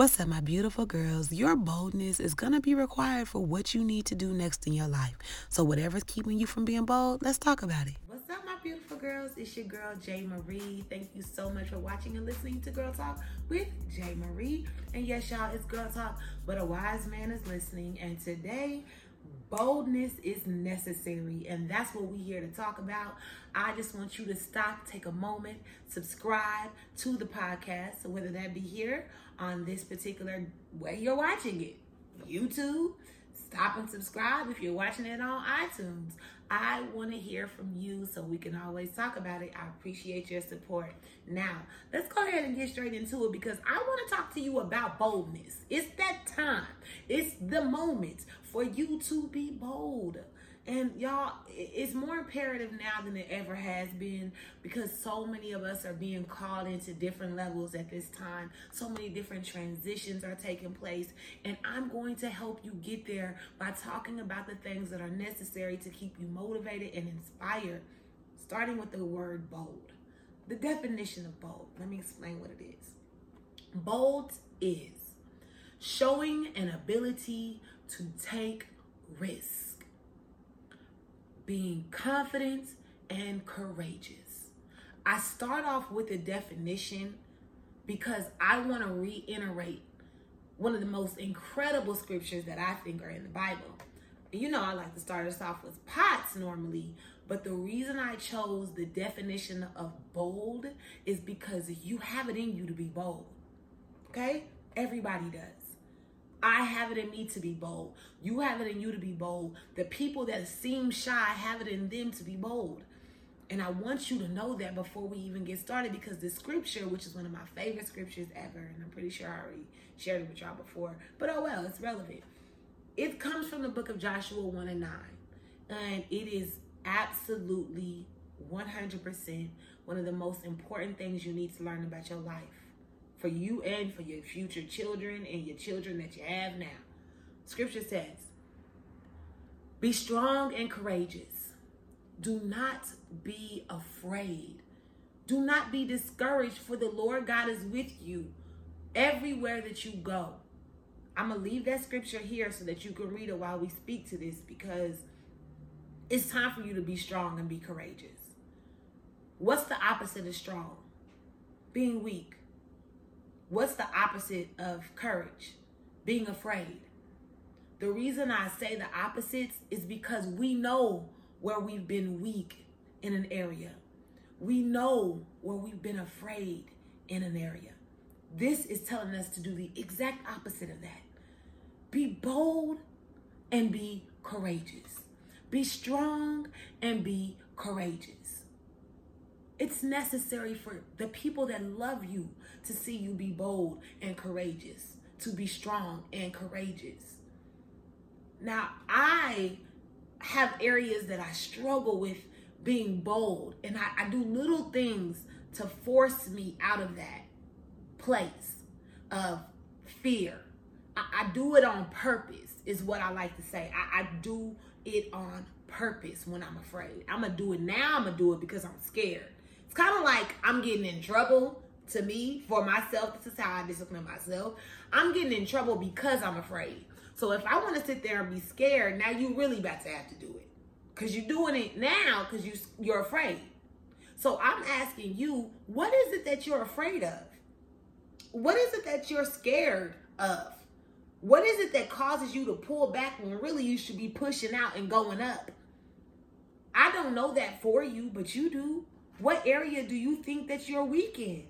What's up, my beautiful girls? Your boldness is going to be required for what you need to do next in your life. So, whatever's keeping you from being bold, let's talk about it. What's up, my beautiful girls? It's your girl, J. Marie. Thank you so much for watching and listening to Girl Talk with J. Marie. And yes, y'all, it's Girl Talk, but a wise man is listening. And today, boldness is necessary and that's what we're here to talk about i just want you to stop take a moment subscribe to the podcast so whether that be here on this particular way you're watching it. Youtube stop and subscribe if you're watching it on itunes. I want to hear from you so we can always talk about it. I appreciate your support. Now let's go ahead and get straight into it because i want to talk to you about boldness. It's that time. It's the moment for you to be bold. And y'all, it's more imperative now than it ever has been because so many of us are being called into different levels at this time. So many different transitions are taking place. And I'm going to help you get there by talking about the things that are necessary to keep you motivated and inspired, starting with the word bold. The definition of bold, let me explain what it is. Bold is showing an ability to take risk, being confident and courageous. I start off with a definition because I want to reiterate one of the most incredible scriptures that I think are in the Bible. You know, I like to start us off with pots normally, but the reason I chose the definition of bold is because you have it in you to be bold. Okay? Everybody does. I have it in me to be bold. You have it in you to be bold. The people that seem shy have it in them to be bold. And I want you to know that before we even get started because the scripture, which is one of my favorite scriptures ever, and I'm pretty sure I already shared it with y'all before, but oh well, it's relevant. It comes from the book of Joshua 1 and 9. And it is absolutely 100% one of the most important things you need to learn about your life for you and for your future children and your children that you have now. Scripture says, Be strong and courageous. Do not be afraid. Do not be discouraged, for the Lord God is with you everywhere that you go. I'm going to leave that scripture here so that you can read it while we speak to this because it's time for you to be strong and be courageous. What's the opposite of strong? Being weak. What's the opposite of courage? Being afraid. The reason I say the opposites is because we know where we've been weak in an area. We know where we've been afraid in an area. This is telling us to do the exact opposite of that. Be bold and be courageous. Be strong and be courageous. It's necessary for the people that love you to see you be bold and courageous, to be strong and courageous. Now, I have areas that I struggle with being bold, and I, I do little things to force me out of that place of fear. I, I do it on purpose, is what I like to say. I, I do it on purpose when I'm afraid. I'm gonna do it now, I'm gonna do it because I'm scared. It's kind of like I'm getting in trouble to me for myself. This is how I discipline myself. I'm getting in trouble because I'm afraid. So if I want to sit there and be scared, now you really about to have to do it. Cause you're doing it now because you you're afraid. So I'm asking you, what is it that you're afraid of? What is it that you're scared of? What is it that causes you to pull back when really you should be pushing out and going up? I don't know that for you, but you do. What area do you think that you're weak in?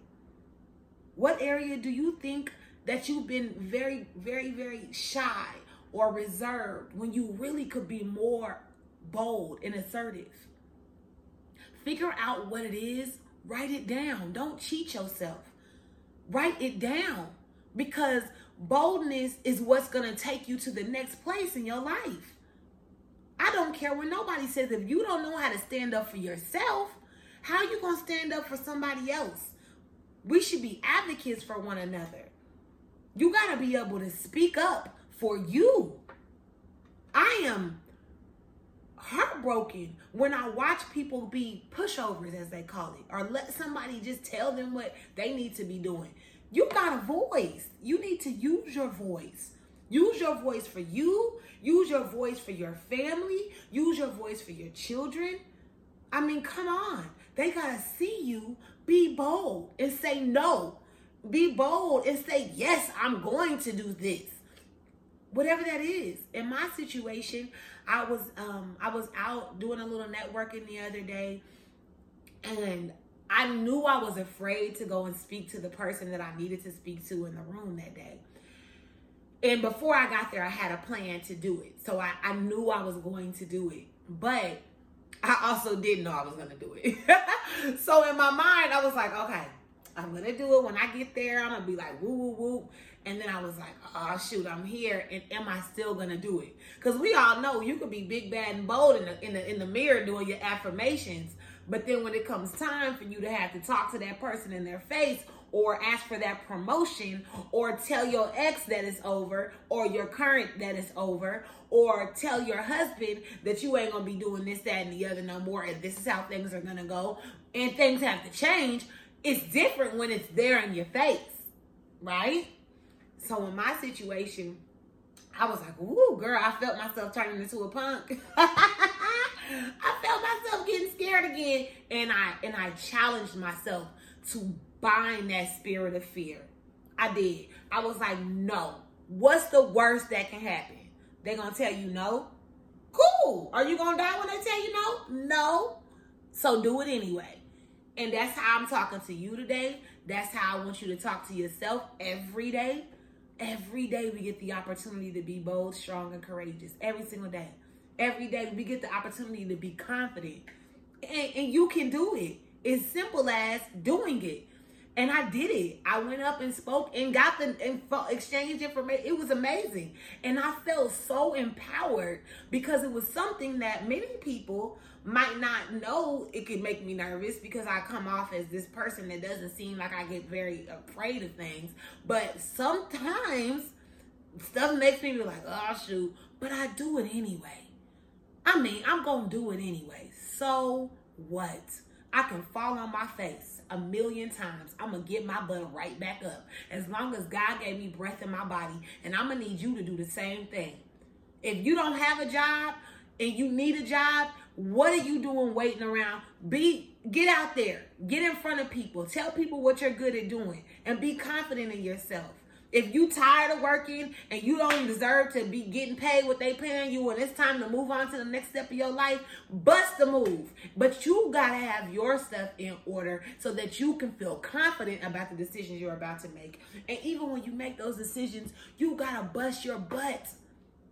What area do you think that you've been very, very, very shy or reserved when you really could be more bold and assertive? Figure out what it is, write it down. Don't cheat yourself. Write it down because boldness is what's going to take you to the next place in your life. I don't care what nobody says. If you don't know how to stand up for yourself, how are you going to stand up for somebody else? We should be advocates for one another. You got to be able to speak up for you. I am heartbroken when I watch people be pushovers, as they call it, or let somebody just tell them what they need to be doing. You got a voice. You need to use your voice. Use your voice for you. Use your voice for your family. Use your voice for your children. I mean, come on. They got to see you be bold and say no. Be bold and say, yes, I'm going to do this. Whatever that is. In my situation, I was um I was out doing a little networking the other day and I knew I was afraid to go and speak to the person that I needed to speak to in the room that day. And before I got there, I had a plan to do it. So I, I knew I was going to do it. But I also didn't know I was to do it. so in my mind, I was like, okay, I'm to do it. When I get there, I'm to be like, woo, woo, woo. And then I was like, oh, shoot, I'm here. And am I still to do it? Because we all know you could be big, bad, and bold in the, in, the, in the mirror doing your affirmations. But then when it comes time for you to have to talk to that person in their face or ask for that promotion or tell your ex that it's over or your current that it's over or tell your husband that you ain't gonna be doing this, that, and the other no more, and this is how things are gonna go, and things have to change. It's different when it's there in your face, right? So in my situation, I was like, "Ooh, girl!" I felt myself turning into a punk. I felt myself getting scared again, and I and I challenged myself to bind that spirit of fear. I did. I was like, no. What's the worst that can happen? They're gonna tell you no. Cool. Are you gonna die when they tell you no? No. So do it anyway. And that's how I'm talking to you today. That's how I want you to talk to yourself every day. Every day we get the opportunity to be bold, strong, and courageous. Every single day. Every day we get the opportunity to be confident. And, and you can do it. It's simple as doing it. And I did it. I went up and spoke and got the info, exchange information. It was amazing. And I felt so empowered because it was something that many people might not know it could make me nervous because I come off as this person that doesn't seem like I get very afraid of things. But sometimes stuff makes me be like, oh shoot, but I do it anyway. I mean, I'm gonna do it anyway. So what? I can fall on my face a million times. I'm going to get my butt right back up. As long as God gave me breath in my body, and I'm going to need you to do the same thing. If you don't have a job and you need a job, what are you doing waiting around? Be get out there. Get in front of people. Tell people what you're good at doing and be confident in yourself. If you tired of working and you don't deserve to be getting paid what they paying you and it's time to move on to the next step of your life, bust the move. But you gotta have your stuff in order so that you can feel confident about the decisions you're about to make. And even when you make those decisions, you gotta bust your butt.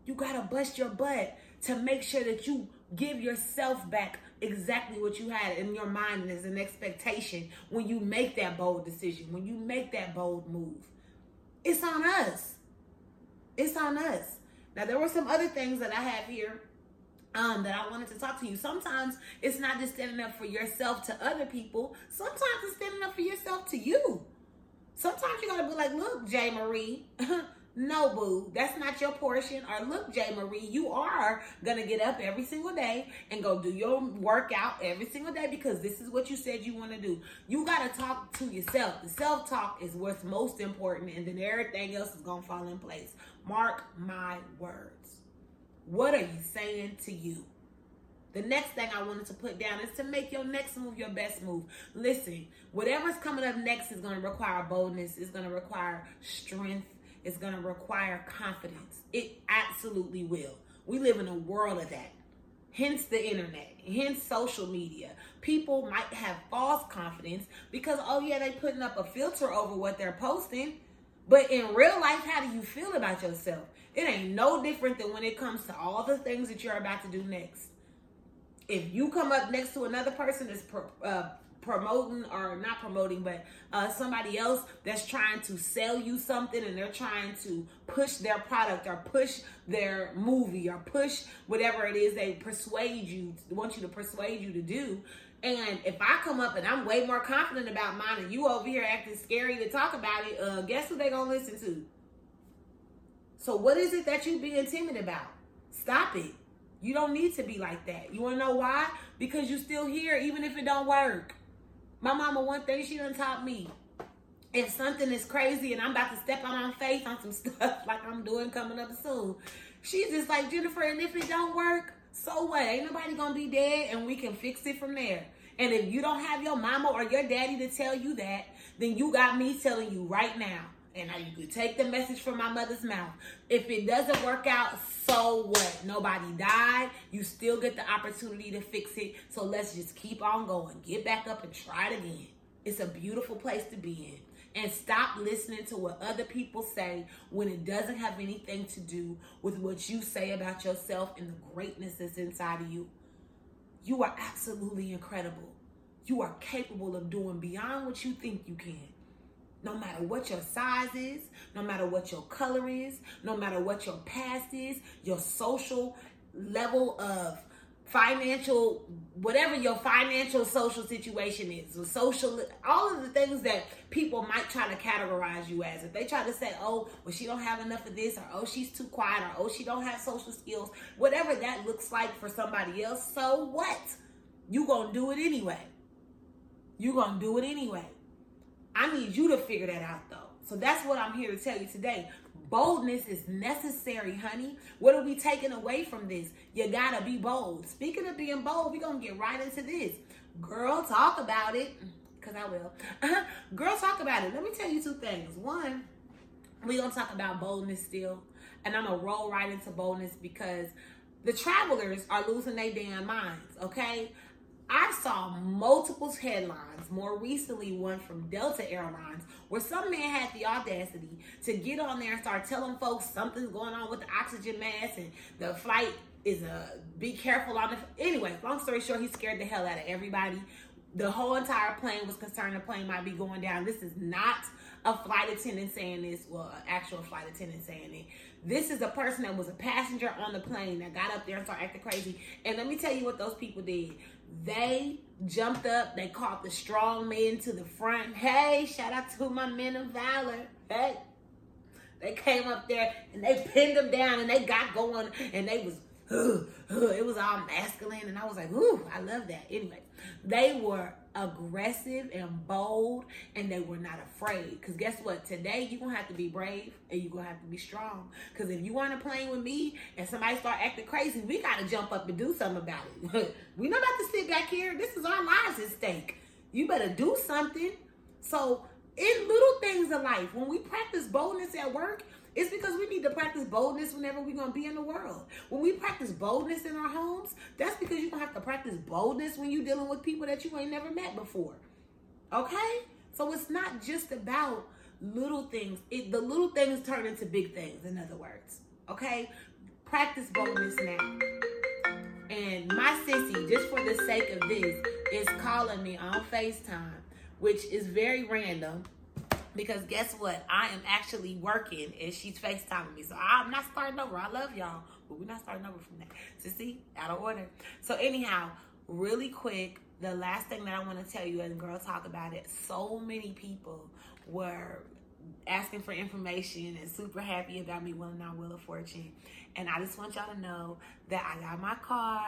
You gotta bust your butt to make sure that you give yourself back exactly what you had in your mind as an expectation when you make that bold decision, when you make that bold move. It's on us. It's on us. Now there were some other things that I have here um, that I wanted to talk to you. Sometimes it's not just standing up for yourself to other people. Sometimes it's standing up for yourself to you. Sometimes you gotta be like, look, J. Marie, No, boo, that's not your portion. Or look, J. Marie, you are gonna get up every single day and go do your workout every single day because this is what you said you want to do. You gotta talk to yourself. The self talk is what's most important, and then everything else is gonna fall in place. Mark my words. What are you saying to you? The next thing I wanted to put down is to make your next move your best move. Listen, whatever's coming up next is going to require boldness, it's going to require strength, is going to require confidence. It absolutely will. We live in a world of that. Hence the internet, hence social media. People might have false confidence because, oh, yeah, they putting up a filter over what they're posting. But in real life, how do you feel about yourself? It ain't no different than when it comes to all the things that you're about to do next. If you come up next to another person that's uh, promoting or not promoting, but uh, somebody else that's trying to sell you something and they're trying to push their product or push their movie or push whatever it is they persuade you, want you to persuade you to do. And if I come up and I'm way more confident about mine and you over here acting scary to talk about it, uh, guess who they gonna listen to? So what is it that you being timid about? Stop it. You don't need to be like that. You wanna know why? Because you're still here even if it don't work. My mama, one thing she done taught me if something is crazy and I'm about to step out on face on some stuff like I'm doing coming up soon, she's just like Jennifer. And if it don't work, so what? Ain't nobody gonna be dead, and we can fix it from there. And if you don't have your mama or your daddy to tell you that, then you got me telling you right now. And you could take the message from my mother's mouth. If it doesn't work out, so what? Nobody died. You still get the opportunity to fix it. So let's just keep on going. Get back up and try it again. It's a beautiful place to be in. And stop listening to what other people say when it doesn't have anything to do with what you say about yourself and the greatness that's inside of you. You are absolutely incredible. You are capable of doing beyond what you think you can. No matter what your size is, no matter what your color is, no matter what your past is, your social level of financial whatever your financial social situation is social all of the things that people might try to categorize you as. If they try to say oh well she don't have enough of this or oh she's too quiet or oh she don't have social skills whatever that looks like for somebody else so what? You gonna do it anyway. You gonna do it anyway i need you to figure that out though so that's what i'm here to tell you today Boldness is necessary, honey. What are we taking away from this? You gotta be bold. Speaking of being bold, we're gonna get right into this. Girl, talk about it. Because I will. Girl, talk about it. Let me tell you two things. One, we're gonna talk about boldness still. And I'm gonna roll right into boldness because the travelers are losing their damn minds, okay? I saw multiple headlines, more recently one from Delta Airlines, where some man had the audacity to get on there and start telling folks something's going on with the oxygen mask and the flight is a be careful on the anyway, long story short, he scared the hell out of everybody. The whole entire plane was concerned the plane might be going down. This is not a flight attendant saying this, well, actual flight attendant saying it. This is a person that was a passenger on the plane that got up there and started acting crazy. And let me tell you what those people did. They jumped up, they called the strong men to the front. Hey, shout out to my men of valor. Hey. They came up there and they pinned them down and they got going and they was it was all masculine and I was like, ooh, I love that. Anyway, they were aggressive and bold and they were not afraid. Because guess what? Today you're gonna have to be brave and you're gonna have to be strong. Because if you want to play with me and somebody start acting crazy, we gotta jump up and do something about it. we not about to sit back here. This is our lives at stake. You better do something. So in little things in life, when we practice boldness at work, it's because we need to practice boldness whenever we're going to be in the world. When we practice boldness in our homes, that's because you're going to have to practice boldness when you're dealing with people that you ain't never met before. Okay? So it's not just about little things. It, the little things turn into big things, in other words. Okay? Practice boldness now. And my sissy, just for the sake of this, is calling me on FaceTime, which is very random because guess what? I am actually working and she's FaceTiming me. So I'm not starting over. I love y'all, but we're not starting over from that. So see, out of order. So anyhow, really quick, the last thing that I want to tell you and girl talk about it, so many people were asking for information and super happy about me winning our Wheel of Fortune. And I just want y'all to know that I got my car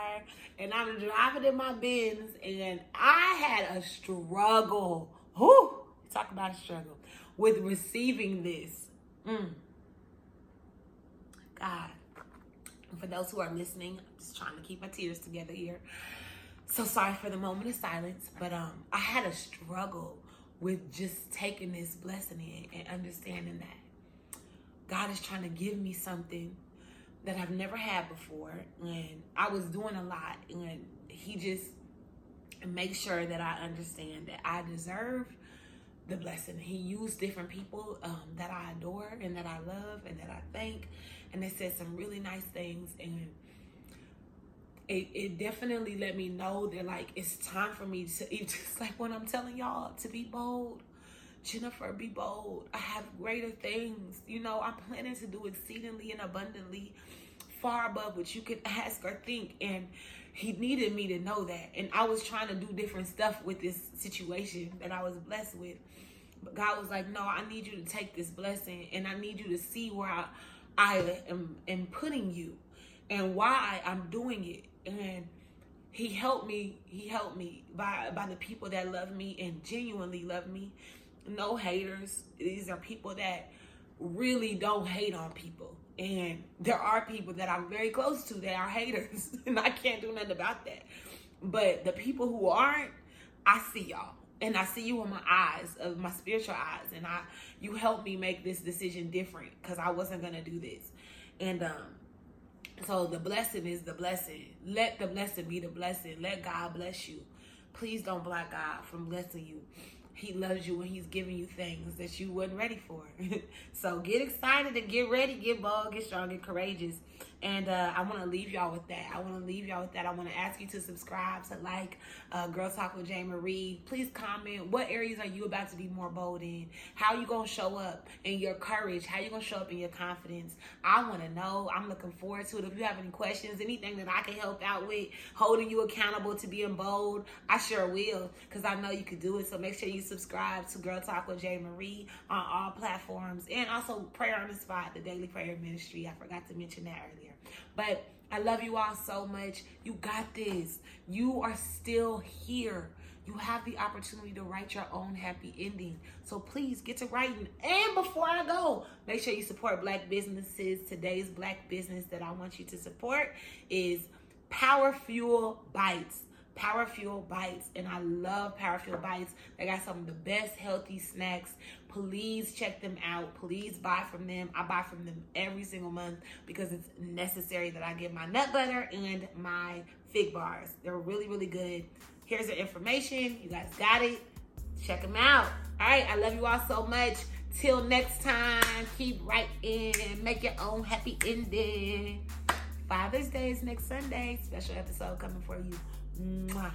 and I'm driving in my Benz and I had a struggle. Whoo! Talk about a struggle with receiving this. Mm. God. for those who are listening, I'm just trying to keep my tears together here. So sorry for the moment of silence, but um, I had a struggle with just taking this blessing in and understanding that God is trying to give me something that I've never had before, and I was doing a lot, and He just makes sure that I understand that I deserve the blessing. He used different people um, that I adore and that I love and that I thank. And they said some really nice things. And it, it definitely let me know that, like, it's time for me to, just like when I'm telling y'all, to be bold. Jennifer, be bold. I have greater things. You know, I'm planning to do exceedingly and abundantly far above what you can ask or think. And he needed me to know that. And I was trying to do different stuff with this situation that I was blessed with. But God was like, no, I need you to take this blessing and I need you to see where I, I am, am putting you and why I'm doing it. And he helped me, he helped me by, by the people that love me and genuinely love me no haters. These are people that really don't hate on people. And there are people that I'm very close to that are haters, and I can't do nothing about that. But the people who aren't, I see y'all. And I see you in my eyes, of my spiritual eyes, and I you helped me make this decision different because I wasn't gonna do this. And um so the blessing is the blessing. Let the blessing be the blessing. Let God bless you. Please don't block God from blessing you. He loves you when he's giving you things that you wasn't ready for. so get excited and get ready, get bold, get strong, get courageous. And uh, I want to leave y'all with that. I want to leave y'all with that. I want to ask you to subscribe, to like uh, Girl Talk with J. Marie. Please comment what areas are you about to be more bold in? How you going to show up in your courage? How you going to show up in your confidence? I want to know. I'm looking forward to it. If you have any questions, anything that I can help out with, holding you accountable to being bold, I sure will because I know you can do it. So make sure you subscribe to Girl Talk with J. Marie on all platforms and also Prayer on the Spot, the Daily Prayer Ministry. I forgot to mention that earlier. But I love you all so much. You got this. You are still here. You have the opportunity to write your own happy ending. So please get to writing. And before I go, make sure you support black businesses. Today's black business that I want you to support is Power Fuel Bites. Power Fuel Bites, and I love Power Fuel Bites. They got some of the best healthy snacks. Please check them out. Please buy from them. I buy from them every single month because it's necessary that I get my nut butter and my fig bars. They're really, really good. Here's the information. You guys got it. Check them out. All right, I love you all so much. Till next time, keep writing. Make your own happy ending. Father's Day is next Sunday. Special episode coming for you. 嗯嘛